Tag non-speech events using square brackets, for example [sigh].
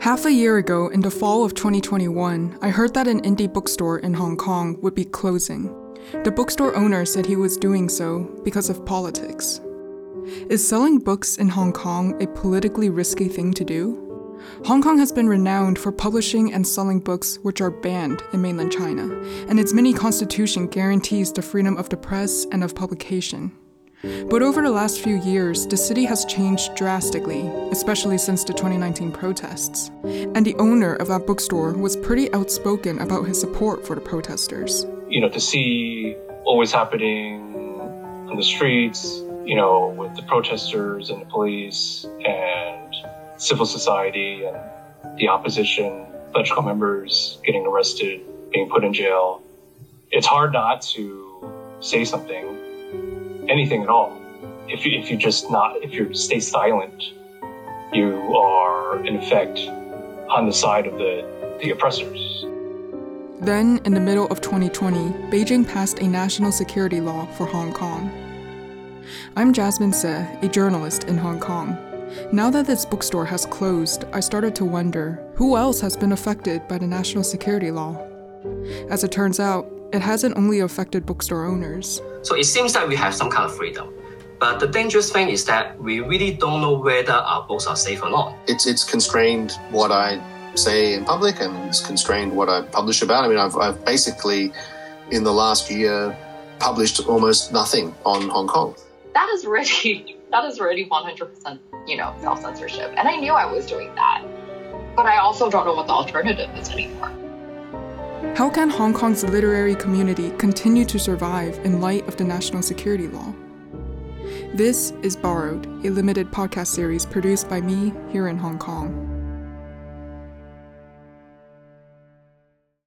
Half a year ago, in the fall of 2021, I heard that an indie bookstore in Hong Kong would be closing. The bookstore owner said he was doing so because of politics. Is selling books in Hong Kong a politically risky thing to do? Hong Kong has been renowned for publishing and selling books which are banned in mainland China, and its mini constitution guarantees the freedom of the press and of publication. But over the last few years, the city has changed drastically, especially since the 2019 protests. And the owner of that bookstore was pretty outspoken about his support for the protesters. You know, to see always happening on the streets, you know, with the protesters and the police and civil society and the opposition, electrical members getting arrested, being put in jail. It's hard not to say something, anything at all. If you, if you just not, if you stay silent, you are in effect on the side of the, the oppressors. Then, in the middle of 2020, Beijing passed a national security law for Hong Kong. I'm Jasmine Tse, a journalist in Hong Kong. Now that this bookstore has closed, I started to wonder who else has been affected by the national security law? As it turns out, it hasn't only affected bookstore owners. So it seems that we have some kind of freedom. But the dangerous thing is that we really don't know whether our books are safe or not. It's it's constrained what I say in public and it's constrained what I publish about. I mean, I've, I've basically, in the last year, published almost nothing on Hong Kong. That is really, [laughs] that is really 100%, you know, self censorship. And I knew I was doing that. But I also don't know what the alternative is anymore. How can Hong Kong's literary community continue to survive in light of the national security law? This is Borrowed, a limited podcast series produced by me here in Hong Kong.